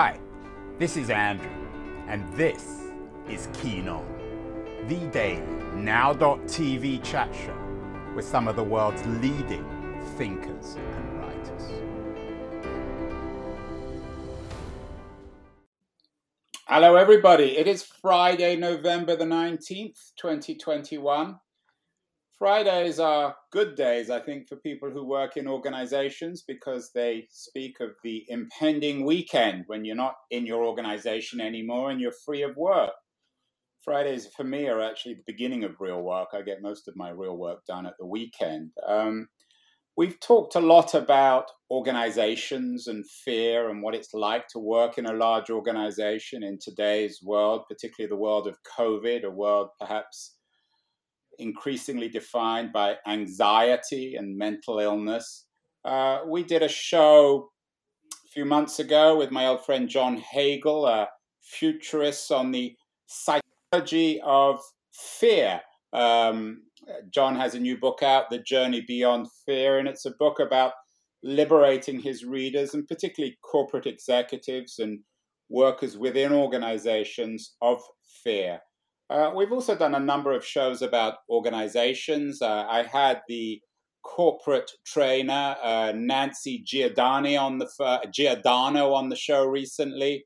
Hi, this is Andrew, and this is Keen On, the daily now.tv chat show with some of the world's leading thinkers and writers. Hello, everybody. It is Friday, November the 19th, 2021. Fridays are good days, I think, for people who work in organizations because they speak of the impending weekend when you're not in your organization anymore and you're free of work. Fridays for me are actually the beginning of real work. I get most of my real work done at the weekend. Um, we've talked a lot about organizations and fear and what it's like to work in a large organization in today's world, particularly the world of COVID, a world perhaps increasingly defined by anxiety and mental illness. Uh, we did a show a few months ago with my old friend John Hagel, a futurist on the psychology of fear. Um, John has a new book out, The Journey Beyond Fear, and it's a book about liberating his readers and particularly corporate executives and workers within organizations of fear. Uh, we've also done a number of shows about organizations. Uh, I had the corporate trainer uh, Nancy Giordani on the Giordano on the show recently,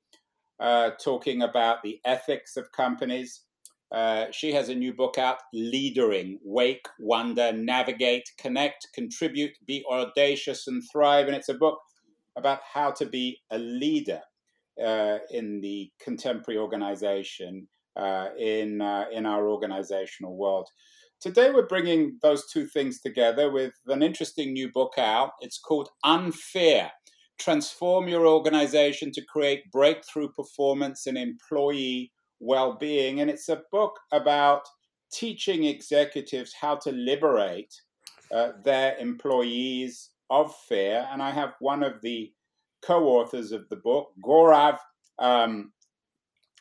uh, talking about the ethics of companies. Uh, she has a new book out, Leadering: Wake, Wonder, Navigate, Connect, Contribute, Be Audacious, and Thrive. And it's a book about how to be a leader uh, in the contemporary organization uh, in uh, in our organizational world. Today, we're bringing those two things together with an interesting new book out. It's called Unfear Transform Your Organization to Create Breakthrough Performance and Employee Well Being. And it's a book about teaching executives how to liberate uh, their employees of fear. And I have one of the co authors of the book, Gaurav um,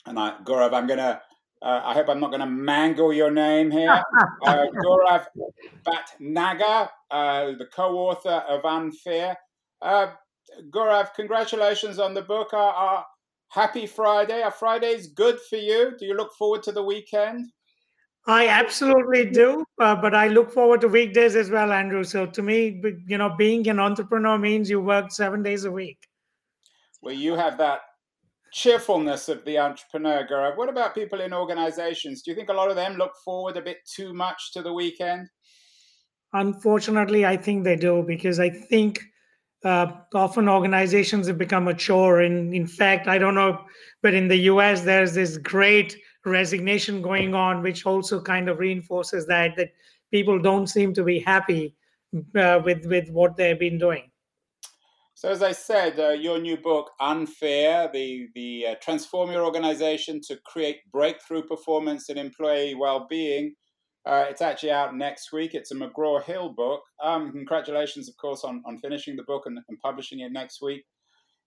and I, Gaurav, I'm going to, uh, I hope I'm not going to mangle your name here. uh, Gaurav Bhatnagar, uh, the co author of Unfear. Uh, Gaurav, congratulations on the book. Uh, happy Friday. Are Fridays good for you? Do you look forward to the weekend? I absolutely do, uh, but I look forward to weekdays as well, Andrew. So to me, you know, being an entrepreneur means you work seven days a week. Well, you have that cheerfulness of the entrepreneur, Gaurav. What about people in organizations? Do you think a lot of them look forward a bit too much to the weekend? Unfortunately, I think they do because I think uh, often organizations have become a chore. And in fact, I don't know, but in the US, there's this great resignation going on, which also kind of reinforces that that people don't seem to be happy uh, with with what they've been doing. So, as I said, uh, your new book, Unfear, the, the uh, Transform Your Organization to Create Breakthrough Performance and Employee Well-Being, uh, it's actually out next week. It's a McGraw-Hill book. Um, congratulations, of course, on, on finishing the book and, and publishing it next week.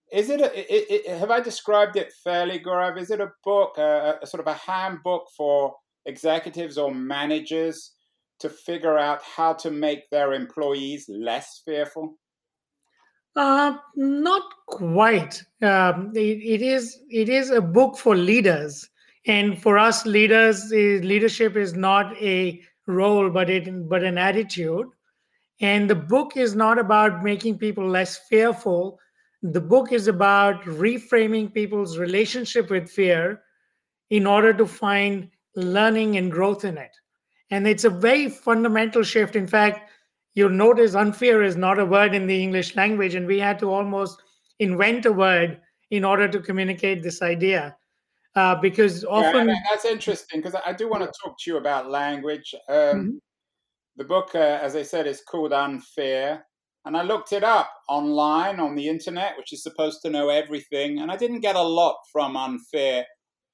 Is it, a, it, it, have I described it fairly, Gaurav? Is it a book, a, a sort of a handbook for executives or managers to figure out how to make their employees less fearful? Uh, not quite. Um, it, it is it is a book for leaders, and for us leaders, leadership is not a role, but it but an attitude. And the book is not about making people less fearful. The book is about reframing people's relationship with fear in order to find learning and growth in it. And it's a very fundamental shift. In fact, you'll notice unfear is not a word in the English language, and we had to almost invent a word in order to communicate this idea. Uh, because often yeah, that's interesting because I do want to talk to you about language. Um, mm-hmm. The book, uh, as I said, is called Unfear, and I looked it up online on the internet, which is supposed to know everything, and I didn't get a lot from Unfear.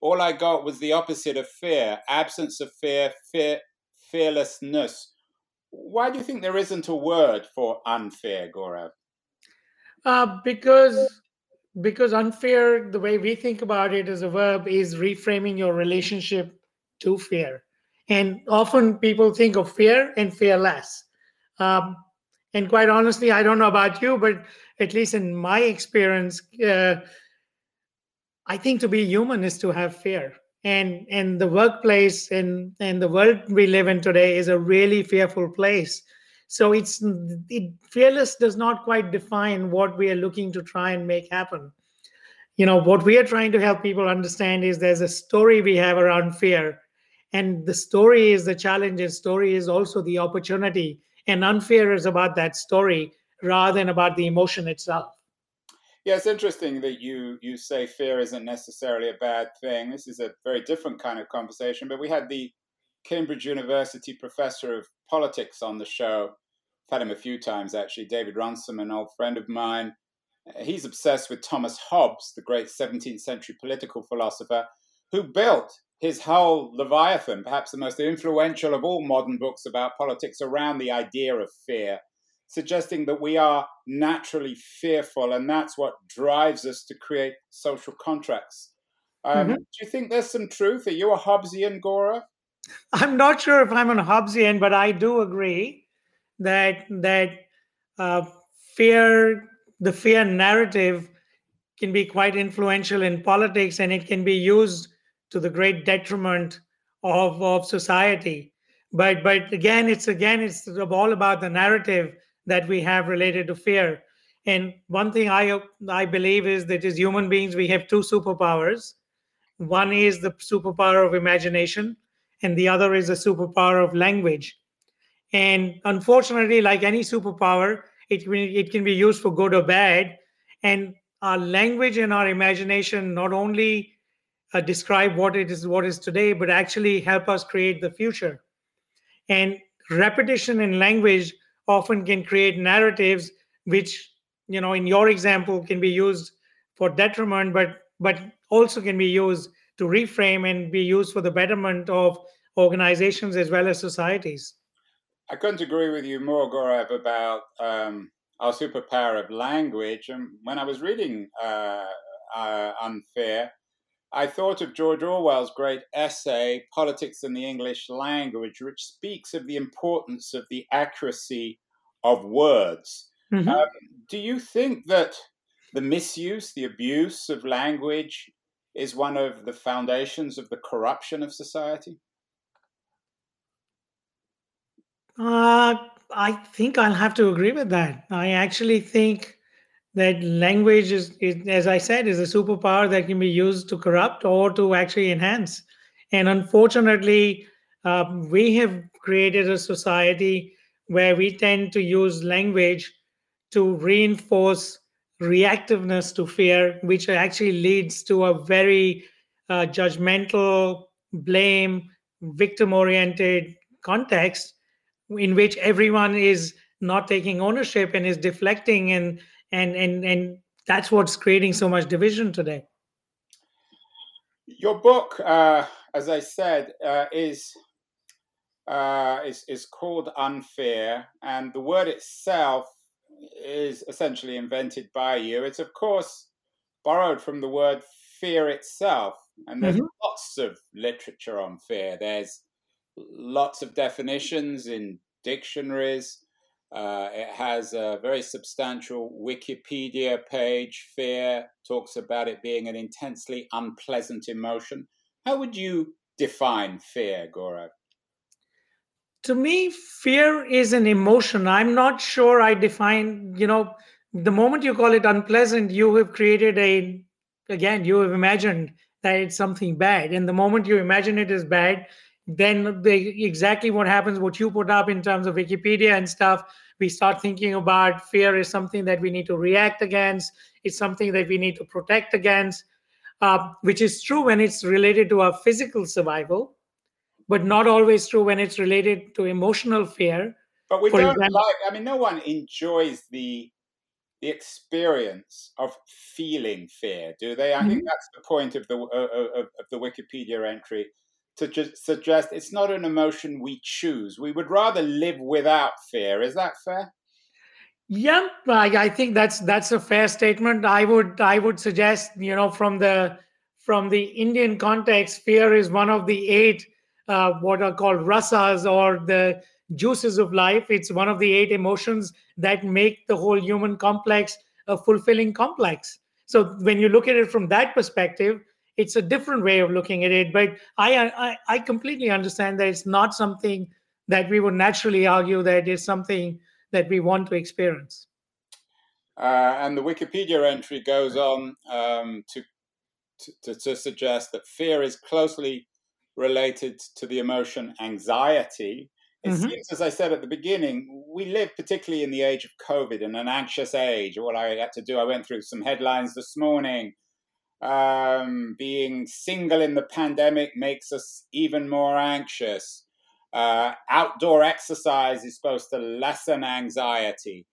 All I got was the opposite of fear: absence of fear, fear, fearlessness why do you think there isn't a word for unfear, Gaurav? Uh, because because unfear, the way we think about it as a verb, is reframing your relationship to fear. And often people think of fear and fearless. Um, and quite honestly, I don't know about you, but at least in my experience, uh, I think to be human is to have fear. And and the workplace and and the world we live in today is a really fearful place. So it's it, fearless does not quite define what we are looking to try and make happen. You know what we are trying to help people understand is there's a story we have around fear, and the story is the challenge. And story is also the opportunity, and unfear is about that story rather than about the emotion itself. Yeah, it's interesting that you you say fear isn't necessarily a bad thing. This is a very different kind of conversation. But we had the Cambridge University professor of politics on the show. I've had him a few times actually. David Runciman, an old friend of mine. He's obsessed with Thomas Hobbes, the great 17th century political philosopher, who built his whole Leviathan, perhaps the most influential of all modern books about politics, around the idea of fear suggesting that we are naturally fearful, and that's what drives us to create social contracts. Um, mm-hmm. Do you think there's some truth? Are you a Hobbesian, Gaurav? I'm not sure if I'm a Hobbesian, but I do agree that that uh, fear, the fear narrative, can be quite influential in politics, and it can be used to the great detriment of of society. But but again, it's again it's all about the narrative that we have related to fear. And one thing I I believe is that as human beings we have two superpowers. One is the superpower of imagination, and the other is the superpower of language. And unfortunately, like any superpower, it it can be used for good or bad. And our language and our imagination not only uh, describe what it is what is today, but actually help us create the future. And repetition in language often can create narratives which you know in your example can be used for detriment but but also can be used to reframe and be used for the betterment of organizations as well as societies. I couldn't agree with you more Gaurav about um, our superpower of language. And when i was reading uh, uh, unfear I thought of George Orwell's great essay, Politics in the English Language, which speaks of the importance of the accuracy of words. Mm-hmm. Um, do you think that the misuse, the abuse of language is one of the foundations of the corruption of society? Uh, I think I'll have to agree with that. I actually think that language is, is, as I said, is a superpower that can be used to corrupt or to actually enhance. And unfortunately, uh, we have created a society where we tend to use language to reinforce reactiveness to fear, which actually leads to a very uh, judgmental, blame, victim oriented context in which everyone is not taking ownership and is deflecting and and and and that's what's creating so much division today. Your book uh, as i said uh, is uh, is is called unfear and the word itself is essentially invented by you. It's of course borrowed from the word fear itself and there's mm-hmm. lots of literature on fear. There's lots of definitions in dictionaries uh, it has a very substantial Wikipedia page. Fear talks about it being an intensely unpleasant emotion. How would you define fear, Gaurav? To me, fear is an emotion. I'm not sure I define, you know, the moment you call it unpleasant, you have created a, again, you have imagined that it's something bad. And the moment you imagine it is bad, then the, exactly what happens, what you put up in terms of Wikipedia and stuff, we start thinking about fear is something that we need to react against. It's something that we need to protect against, uh, which is true when it's related to our physical survival, but not always true when it's related to emotional fear. But we For don't example, like. I mean, no one enjoys the the experience of feeling fear, do they? I mm-hmm. think that's the point of the uh, of, of the Wikipedia entry to just suggest it's not an emotion we choose. We would rather live without fear. Is that fair? Yeah, I, I think that's that's a fair statement. I would I would suggest you know from the from the Indian context, fear is one of the eight uh, what are called rasas or the juices of life. It's one of the eight emotions that make the whole human complex a fulfilling complex. So when you look at it from that perspective, it's a different way of looking at it. But I, I, I completely understand that it's not something that we would naturally argue that is something that we want to experience. Uh, and the Wikipedia entry goes on um, to, to, to suggest that fear is closely related to the emotion anxiety. It mm-hmm. seems, as I said at the beginning, we live particularly in the age of COVID, in an anxious age. What I had to do, I went through some headlines this morning. Um, being single in the pandemic makes us even more anxious. Uh, outdoor exercise is supposed to lessen anxiety.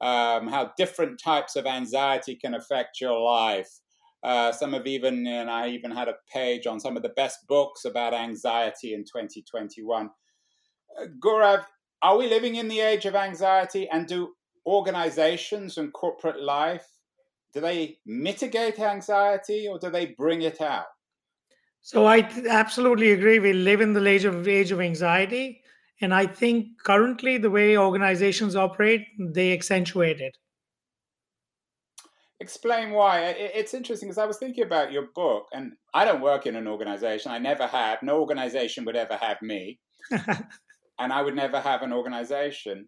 Um, how different types of anxiety can affect your life. Uh, some have even, and I even had a page on some of the best books about anxiety in 2021. Uh, Gaurav, are we living in the age of anxiety? And do organizations and corporate life do they mitigate anxiety or do they bring it out? So I th- absolutely agree. We live in the age of age of anxiety, and I think currently the way organizations operate, they accentuate it. Explain why. It's interesting because I was thinking about your book, and I don't work in an organization. I never have. No organization would ever have me, and I would never have an organization.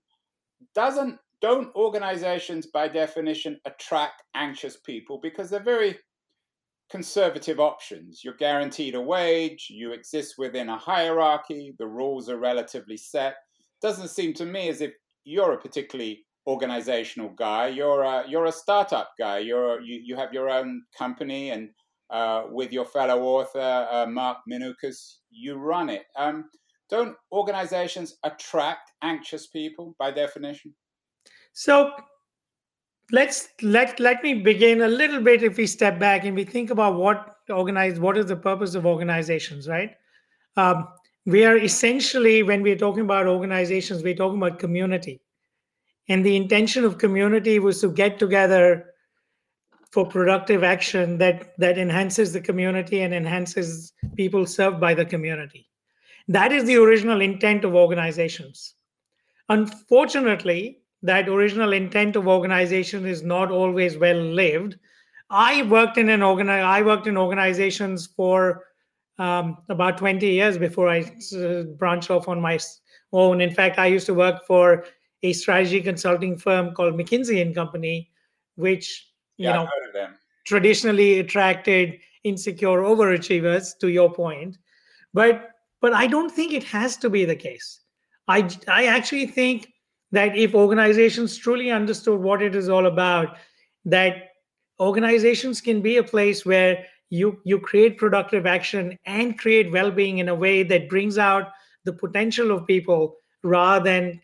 Doesn't don't organizations by definition attract anxious people because they're very conservative options. You're guaranteed a wage, you exist within a hierarchy, the rules are relatively set. Doesn't seem to me as if you're a particularly organizational guy. You're a you're a startup guy. You're you, you have your own company, and uh, with your fellow author uh, Mark Minukas, you run it. Um, don't organizations attract anxious people by definition? So let's let let me begin a little bit if we step back and we think about what organize what is the purpose of organizations right? Um, we are essentially when we're talking about organizations we're talking about community. And the intention of community was to get together for productive action that that enhances the community and enhances people served by the community. That is the original intent of organizations. Unfortunately that original intent of organization is not always well lived. I worked in an organi- I worked in organizations for um, about 20 years before I uh, branched off on my own. In fact, I used to work for a strategy consulting firm called McKinsey and Company, which you yeah, know traditionally attracted insecure overachievers. To your point, but but I don't think it has to be the case. I I actually think that if organizations truly understood what it is all about, that organizations can be a place where you you create productive action and create well-being in a way that brings out the potential of people rather than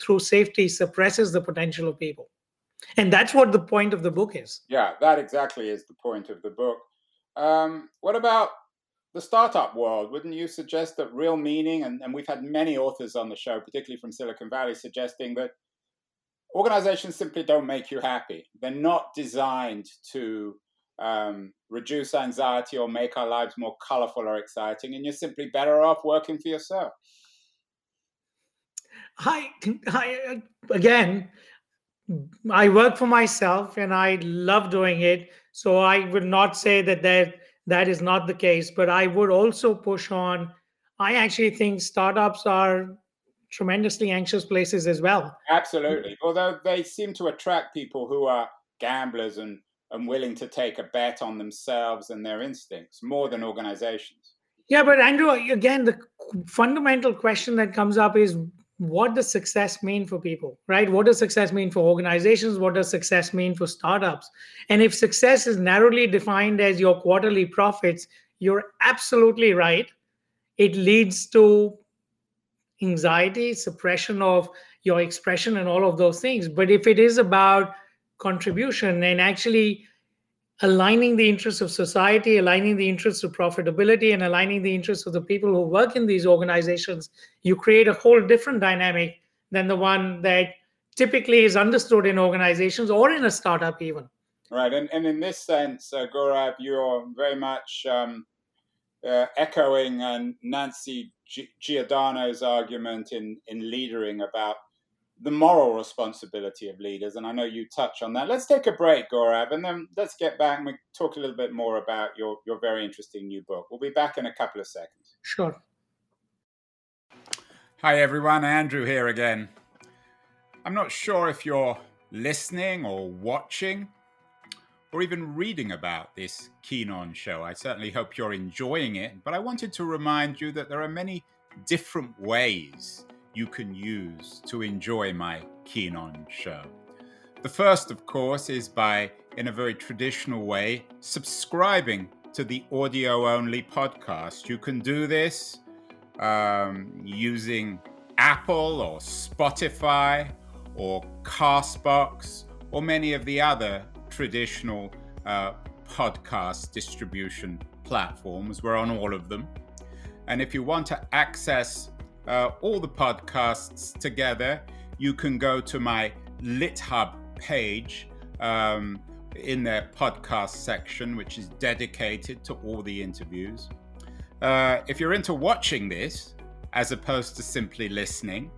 through safety suppresses the potential of people. And that's what the point of the book is. Yeah that exactly is the point of the book. Um, what about the startup world, wouldn't you suggest that real meaning, and, and we've had many authors on the show, particularly from Silicon Valley, suggesting that organizations simply don't make you happy. They're not designed to um, reduce anxiety or make our lives more colorful or exciting, and you're simply better off working for yourself. I, I again, I work for myself and I love doing it. So I would not say that that that is not the case. But I would also push on. I actually think startups are tremendously anxious places as well. Absolutely. Although they seem to attract people who are gamblers and, and willing to take a bet on themselves and their instincts more than organizations. Yeah, but Andrew, again, the fundamental question that comes up is what does success mean for people right? What does success mean for organizations? What does success mean for startups? And if success is narrowly defined as your quarterly profits you're absolutely right. It leads to anxiety suppression of your expression and all of those things. But if it is about contribution and actually aligning the interests of society, aligning the interests of profitability, and aligning the interests of the people who work in these organizations, you create a whole different dynamic than the one that typically is understood in organizations or in a startup, even. Right. And, and in this sense, uh, Gaurav, you're very much um, uh, echoing uh, Nancy G- Giordano's argument in, in Leadering about the moral responsibility of leaders, and I know you touch on that. Let's take a break, Gaurav, and then let's get back and we talk a little bit more about your, your very interesting new book. We'll be back in a couple of seconds. Sure. Hi, everyone. Andrew here again. I'm not sure if you're listening or watching or even reading about this Keen On show. I certainly hope you're enjoying it, but I wanted to remind you that there are many different ways you can use to enjoy my Keen On show. The first, of course, is by, in a very traditional way, subscribing to the audio only podcast. You can do this um, using Apple or Spotify or Castbox or many of the other traditional uh, podcast distribution platforms. We're on all of them. And if you want to access uh, all the podcasts together, you can go to my LitHub page um, in their podcast section, which is dedicated to all the interviews. Uh, if you're into watching this, as opposed to simply listening,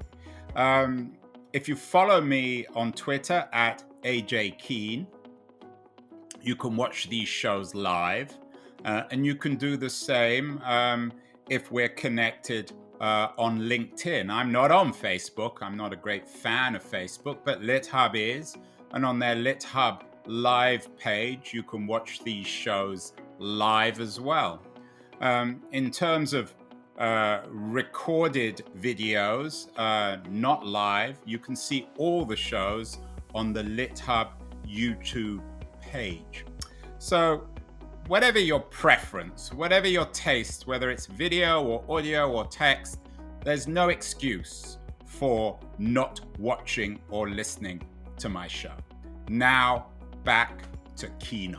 um, if you follow me on Twitter at AJ Keen, you can watch these shows live. Uh, and you can do the same um, if we're connected uh, on LinkedIn. I'm not on Facebook. I'm not a great fan of Facebook, but LitHub is. And on their LitHub live page, you can watch these shows live as well. Um, in terms of uh, recorded videos, uh, not live, you can see all the shows on the LitHub YouTube page. So, whatever your preference, whatever your taste, whether it's video or audio or text, there's no excuse for not watching or listening to my show. Now, back to Keen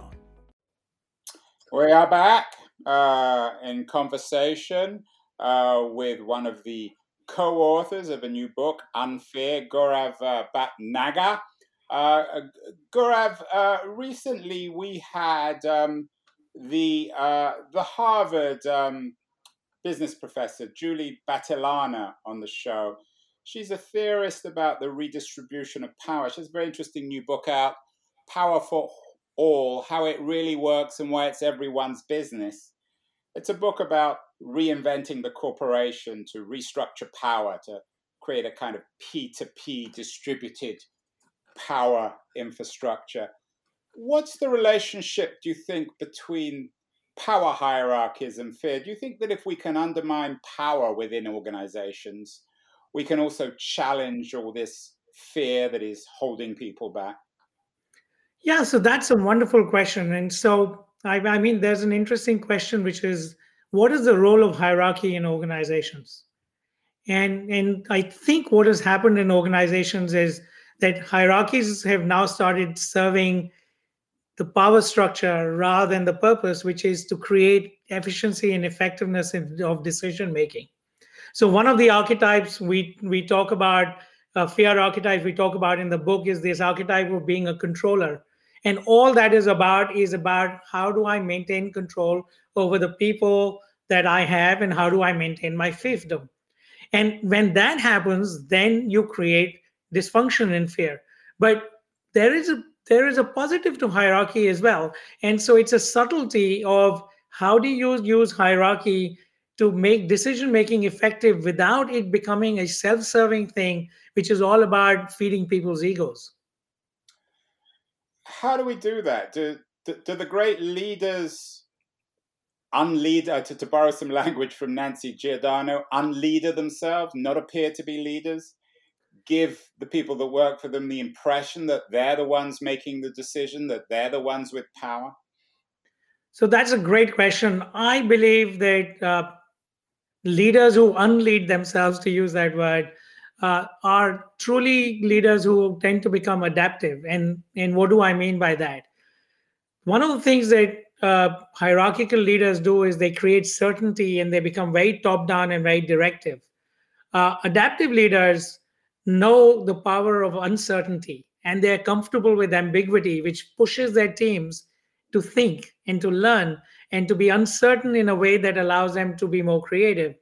We are back uh, in conversation uh, with one of the co authors of a new book, Unfear, Gaurav uh, Bhatnagar. Uh, uh, recently we had um, the uh, the Harvard um, business professor Julie Battilana on the show. She's a theorist about the redistribution of power. She has a very interesting new book out, Power for All: How It Really Works and Why It's Everyone's Business. It's a book about reinventing the corporation to restructure power to create a kind of P2P distributed power infrastructure. What's the relationship, do you think, between power hierarchies and fear? Do you think that if we can undermine power within organizations, we can also challenge all this fear that is holding people back? Yeah, so that's a wonderful question. And so, I, I mean, there's an interesting question, which is what is the role of hierarchy in organizations? And, and I think what has happened in organizations is that hierarchies have now started serving the power structure rather than the purpose, which is to create efficiency and effectiveness of decision making. So one of the archetypes we we talk about, uh, fear archetypes we talk about in the book is this archetype of being a controller, and all that is about is about how do I maintain control over the people that I have, and how do I maintain my fiefdom. And when that happens, then you create dysfunction and fear. But there is a there is a positive to hierarchy as well. And so it's a subtlety of how do you use hierarchy to make decision making effective without it becoming a self serving thing, which is all about feeding people's egos. How do we do that? Do, do, do the great leaders unlead, uh, to, to borrow some language from Nancy Giordano, unleader themselves, not appear to be leaders? Give the people that work for them the impression that they're the ones making the decision, that they're the ones with power? So that's a great question. I believe that uh, leaders who unlead themselves, to use that word, uh, are truly leaders who tend to become adaptive. And, and what do I mean by that? One of the things that uh, hierarchical leaders do is they create certainty and they become very top down and very directive. Uh, adaptive leaders know the power of uncertainty and they're comfortable with ambiguity, which pushes their teams to think and to learn and to be uncertain in a way that allows them to be more creative.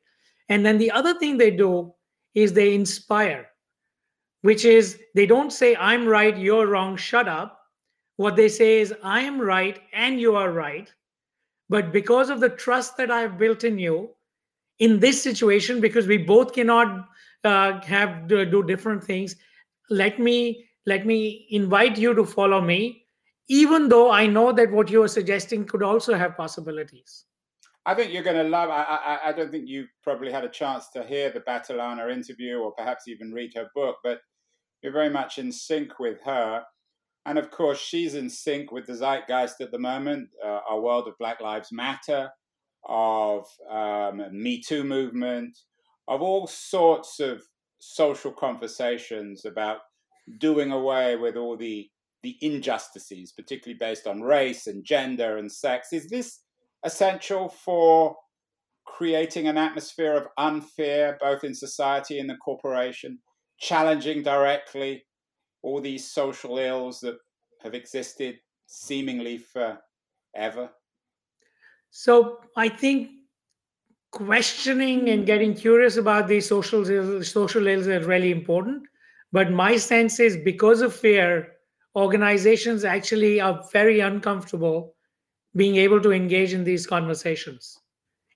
And then the other thing they do is they inspire. which is they don't say, I'm right, you're wrong, shut up. What they say is, I am right and you are right. But because of the trust that I have built in you, in this situation, because we both cannot uh, have do different things, let me let me invite you to follow me, even though I know that what you are suggesting could also have possibilities. I think you're going to love. I, I, I don't think you probably had a chance to hear the Battilana interview or perhaps even read her book, but you're very much in sync with her. And of course, she's in sync with the zeitgeist at the moment, uh, our world of Black Lives Matter, of um, Me Too movement, of all sorts of social conversations about doing away with all the the injustices, particularly based on race and gender and sex. Is this essential for creating an atmosphere of unfear, both in society and the corporation, challenging directly all these social ills that have existed seemingly forever? So I think questioning and getting curious about these social social ills is really important. But my sense is because of fear, organizations actually are very uncomfortable being able to engage in these conversations.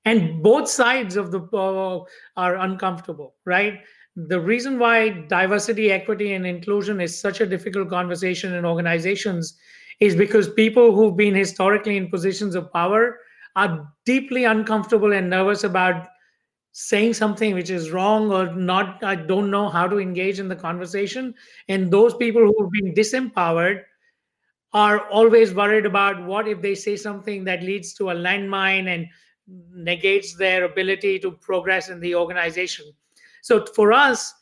And both sides of the uh, are uncomfortable, right? The reason why diversity, equity, and inclusion is such a difficult conversation in organizations is because people who've been historically in positions of power are deeply uncomfortable and nervous about saying something which is wrong or not i don't know how to engage in the conversation. And those people who have been disempowered are always worried about what if they say something that leads to a landmine and negates their ability to progress in the organization. So for us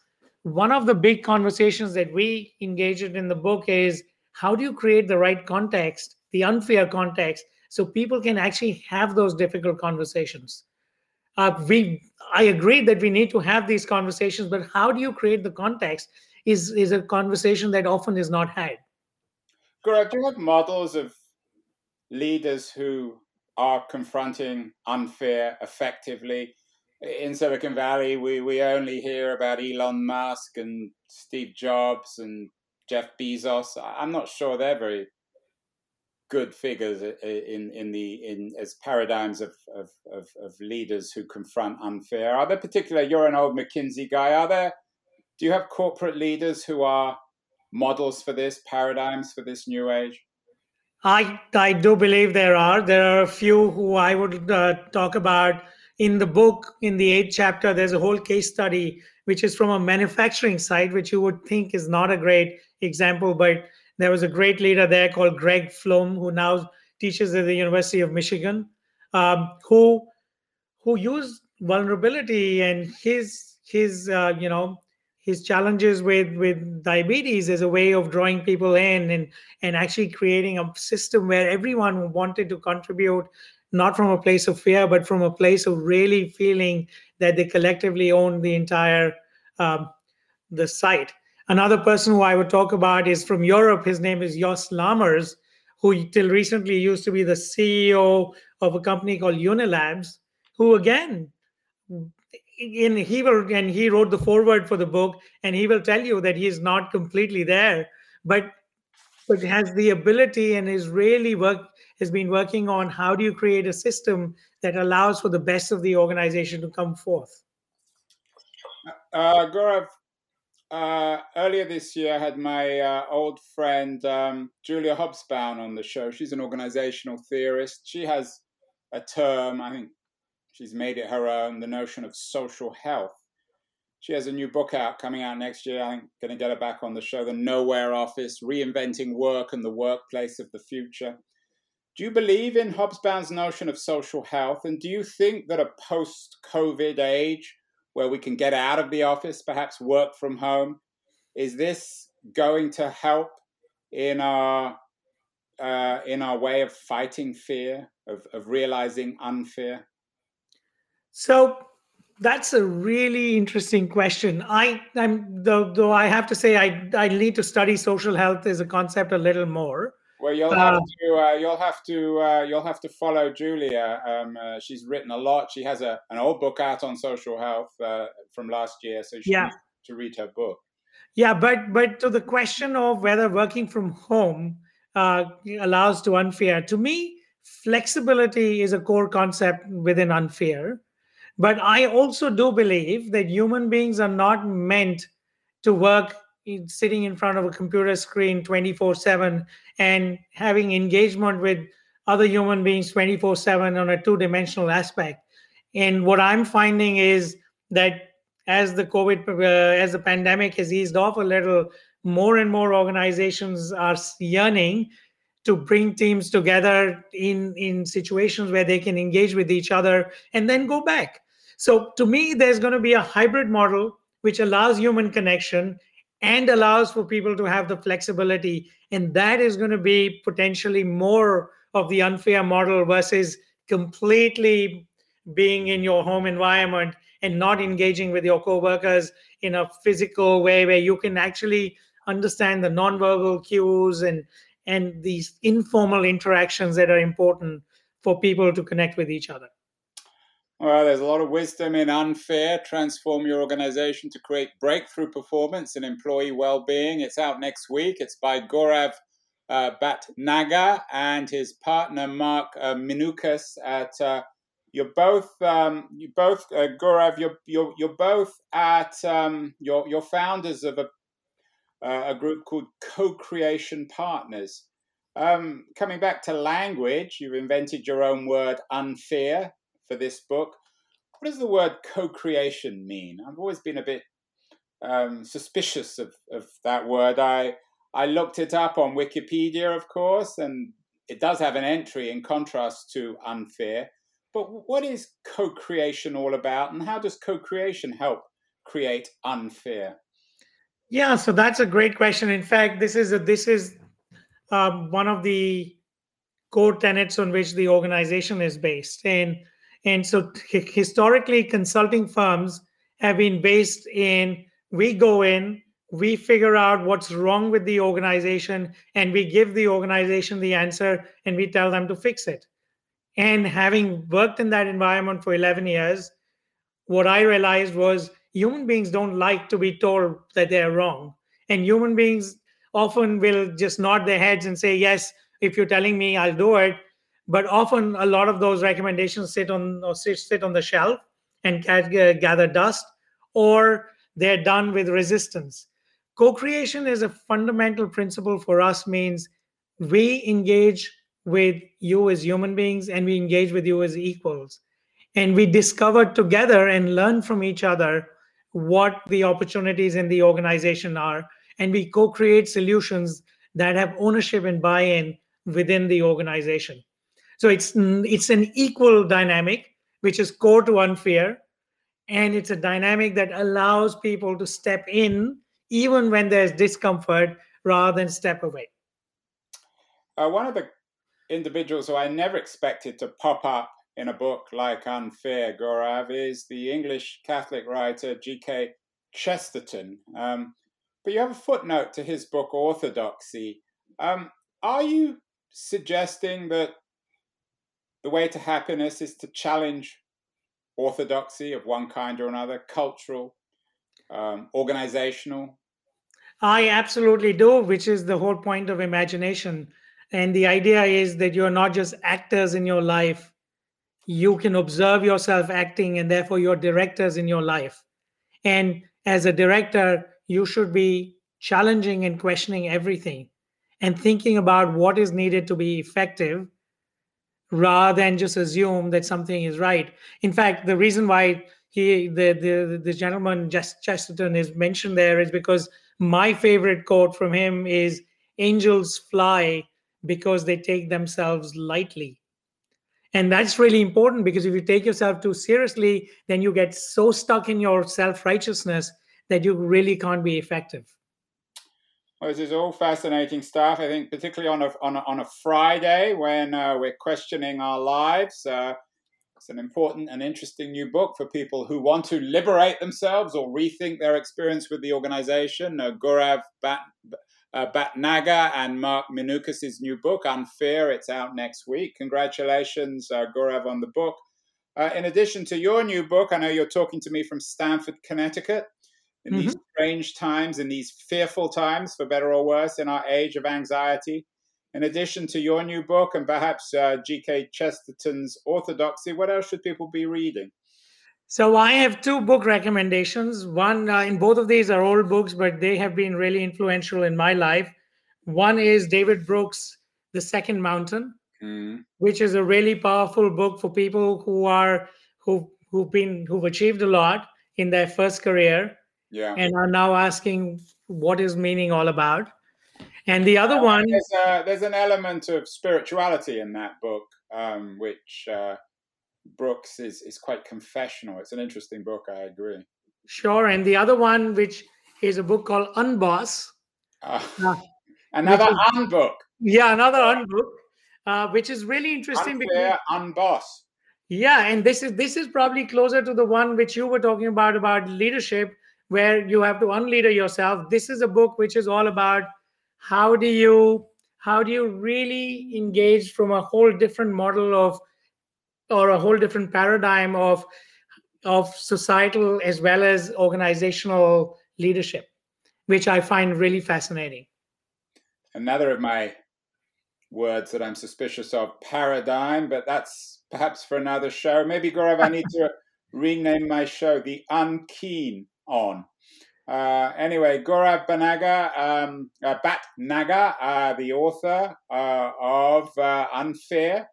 one of the big conversations that we engaged in the book is how do you create the right context the unfear context so people can actually have those difficult conversations uh, we I agree that we need to have these conversations, but how do you create the context is is a conversation that often is not had. Do you have models of leaders who are confronting unfear effectively? In Silicon Valley, we, we only hear about Elon Musk and Steve Jobs and Jeff Bezos. I'm not sure they're very good figures in in the in as paradigms of, of, of, of, leaders who confront unfear? Are there particular? You're an old McKinsey guy. Are there? Do you have corporate leaders who are models for this paradigms for this new age? I I do believe there are. There are a few who I would uh, talk about in the book. In the eighth chapter, there's a whole case study which is from a manufacturing site, which you would think is not a great example, but there was a great leader there called Greg Flom, who now teaches at the University of Michigan, um, who who used vulnerability and his his uh, you know his challenges with with diabetes as a way of drawing people in and and actually creating a system where everyone wanted to contribute not from a place of fear but from a place of really feeling that they collectively own the entire um, the site Another person who I would talk about is from Europe. His name is Jos Lammers, who till recently used to be the CEO of a company called Unilabs, who again, in he will and he wrote the foreword for the book, and he will tell you that he is not completely there, but but has the ability and is really work has been working on how do you create a system that allows for the best of the organization to come forth. Uh, Gaurav, uh, earlier this year, I had my uh, old friend um, Julia Hobsbawm on the show. She's an organizational theorist. She has a term, I think she's made it her own, the notion of social health. She has a new book out coming out next year. I'm going to get her back on the show, The Nowhere Office Reinventing Work and the Workplace of the Future. Do you believe in Hobsbawm's notion of social health? And do you think that a post COVID age, where we can get out of the office, perhaps work from home. Is this going to help in our uh, in our way of fighting fear, of, of realizing unfear? So that's a really interesting question. I, I'm though, though I have to say I I need to study social health as a concept a little more. Well, you'll have uh, to uh, you'll have to uh, you'll have to follow Julia. Um, uh, she's written a lot. She has a an old book out on social health uh, from last year, so she yeah. to read her book. Yeah, but but to the question of whether working from home uh, allows to unfear, to me, flexibility is a core concept within unfear. But I also do believe that human beings are not meant to work sitting in front of a computer screen 24 7 and having engagement with other human beings 24 7 on a two dimensional aspect. And what I'm finding is that as the COVID, uh, as the pandemic has eased off a little, more and more organizations are yearning to bring teams together in in situations where they can engage with each other and then go back so to me there's going to be a hybrid model which allows human connection and allows for people to have the flexibility and that is going to be potentially more of the unfear model versus completely being in your home environment and not engaging with your coworkers in a physical way where you can actually understand the nonverbal cues and and these informal interactions that are important for people to connect with each other. Well, there's a lot of wisdom in unfear. Transform your organization to create breakthrough performance and employee well-being. It's out next week. It's by Gaurav uh, Bhatnagar and his partner Mark uh, Minukas. At uh, you're both um, you both uh, Gaurav. You're you're you're both at um, you're you're founders of a uh, a group called Co-Creation Partners. Um, coming back to language, you've invented your own word unfear for this book. What does the word co creation mean? I've always been a bit um, suspicious of, of that word. I, I looked it up on Wikipedia, of course, and it does have an entry in contrast to unfear. But what is co creation all about, and how does co creation help create unfear? Yeah, so that's a great question. In fact, this is a, this is um, one of the core tenets on which the organization is based, and and so historically, consulting firms have been based in we go in, we figure out what's wrong with the organization, and we give the organization the answer and we tell them to fix it. And having worked in that environment for 11 years, what I realized was human beings don't like to be told that they're wrong. And human beings often will just nod their heads and say, Yes, if you're telling me, I'll do it but often a lot of those recommendations sit on sit, sit on the shelf and gather dust or they're done with resistance. Co-creation is a fundamental principle for us means we engage with you as human beings and we engage with you as equals. And we discover together and learn from each other what the opportunities in the organization are. And we co-create solutions that have ownership and buy-in within the organization so it's it's an equal dynamic, which is core to unfear, and it's a dynamic that allows people to step in even when there's discomfort rather than step away. Uh, one of the individuals who I never expected to pop up in a book like Unfear, Gaurav, is the English Catholic writer G.K. Chesterton. Um, but you have a footnote to his book Orthodoxy. Um, are you suggesting that the way to happiness is to challenge orthodoxy of one kind or another, cultural, um, organizational. I absolutely do, which is the whole point of imagination. And the idea is that you're not just actors in your life, you can observe yourself acting, and therefore you're directors in your life. And as a director, you should be challenging and questioning everything and thinking about what is needed to be effective rather than just assume that something is right. In fact, the reason why he the the the gentleman just Chesterton is mentioned there is because my favorite quote from him is angels fly because they take themselves lightly. And that's really important because if you take yourself too seriously, then you get so stuck in your self righteousness that you really can't be effective. This is all fascinating stuff. I think, particularly on a on a, on a Friday when uh, we're questioning our lives. Uh, it's an important and interesting new book for people who want to liberate themselves or rethink their experience with the organization. Uh, Bat, uh, Bhatnagar and Mark Minukas' new book, Unfear. It's out next week. Congratulations, uh, on the book. Uh, in addition to your new book, I know you're talking to me from Stamford, Connecticut. In mm-hmm. these strange times, in these fearful times, for better or worse, in our age of anxiety. In addition to your new book and perhaps uh, G.K. Chesterton's Orthodoxy, what else should people be reading? So I have two book recommendations. One, uh, in both of these are old books, but they have been really influential in my life. One is David Brooks' The Second Mountain, mm. which is a really powerful book for people who are who who've been who've achieved a lot in their first career, yeah, and are now asking what is meaning all about. And the other uh, one, there's, a, there's an element of spirituality in that book, um, which. Uh, Brooks is is quite confessional. It's an interesting book. I agree. Sure, and the other one, which is a book called Unboss. Uh, uh, another is, unbook. Yeah, another unbook, uh, which is really interesting. Unfear, because, unboss. Yeah, and this is this is probably closer to the one which you were talking about about leadership, where you have to unleader yourself. This is a book which is all about how do you how do you really engage from a whole different model of or a whole different paradigm of of societal as well as organizational leadership which i find really fascinating. Another of my words that i'm suspicious of paradigm but that's perhaps for another show. Maybe gaurav i need to rename my show the unkeen on uh, anyway, Gaurav Banaga, um, uh, Bat Naga, uh, the author uh, of uh, Unfear,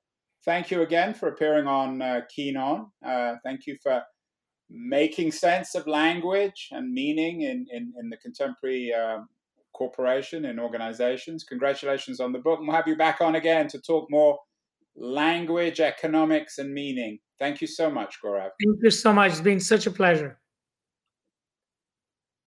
thank you again for appearing on uh, Keen On. Uh, thank you for making sense of language and meaning in, in, in the contemporary um, corporation and organizations. Congratulations on the book. And we'll have you back on again to talk more language, economics, and meaning. Thank you so much, Gaurav. Thank you so much. It's been such a pleasure.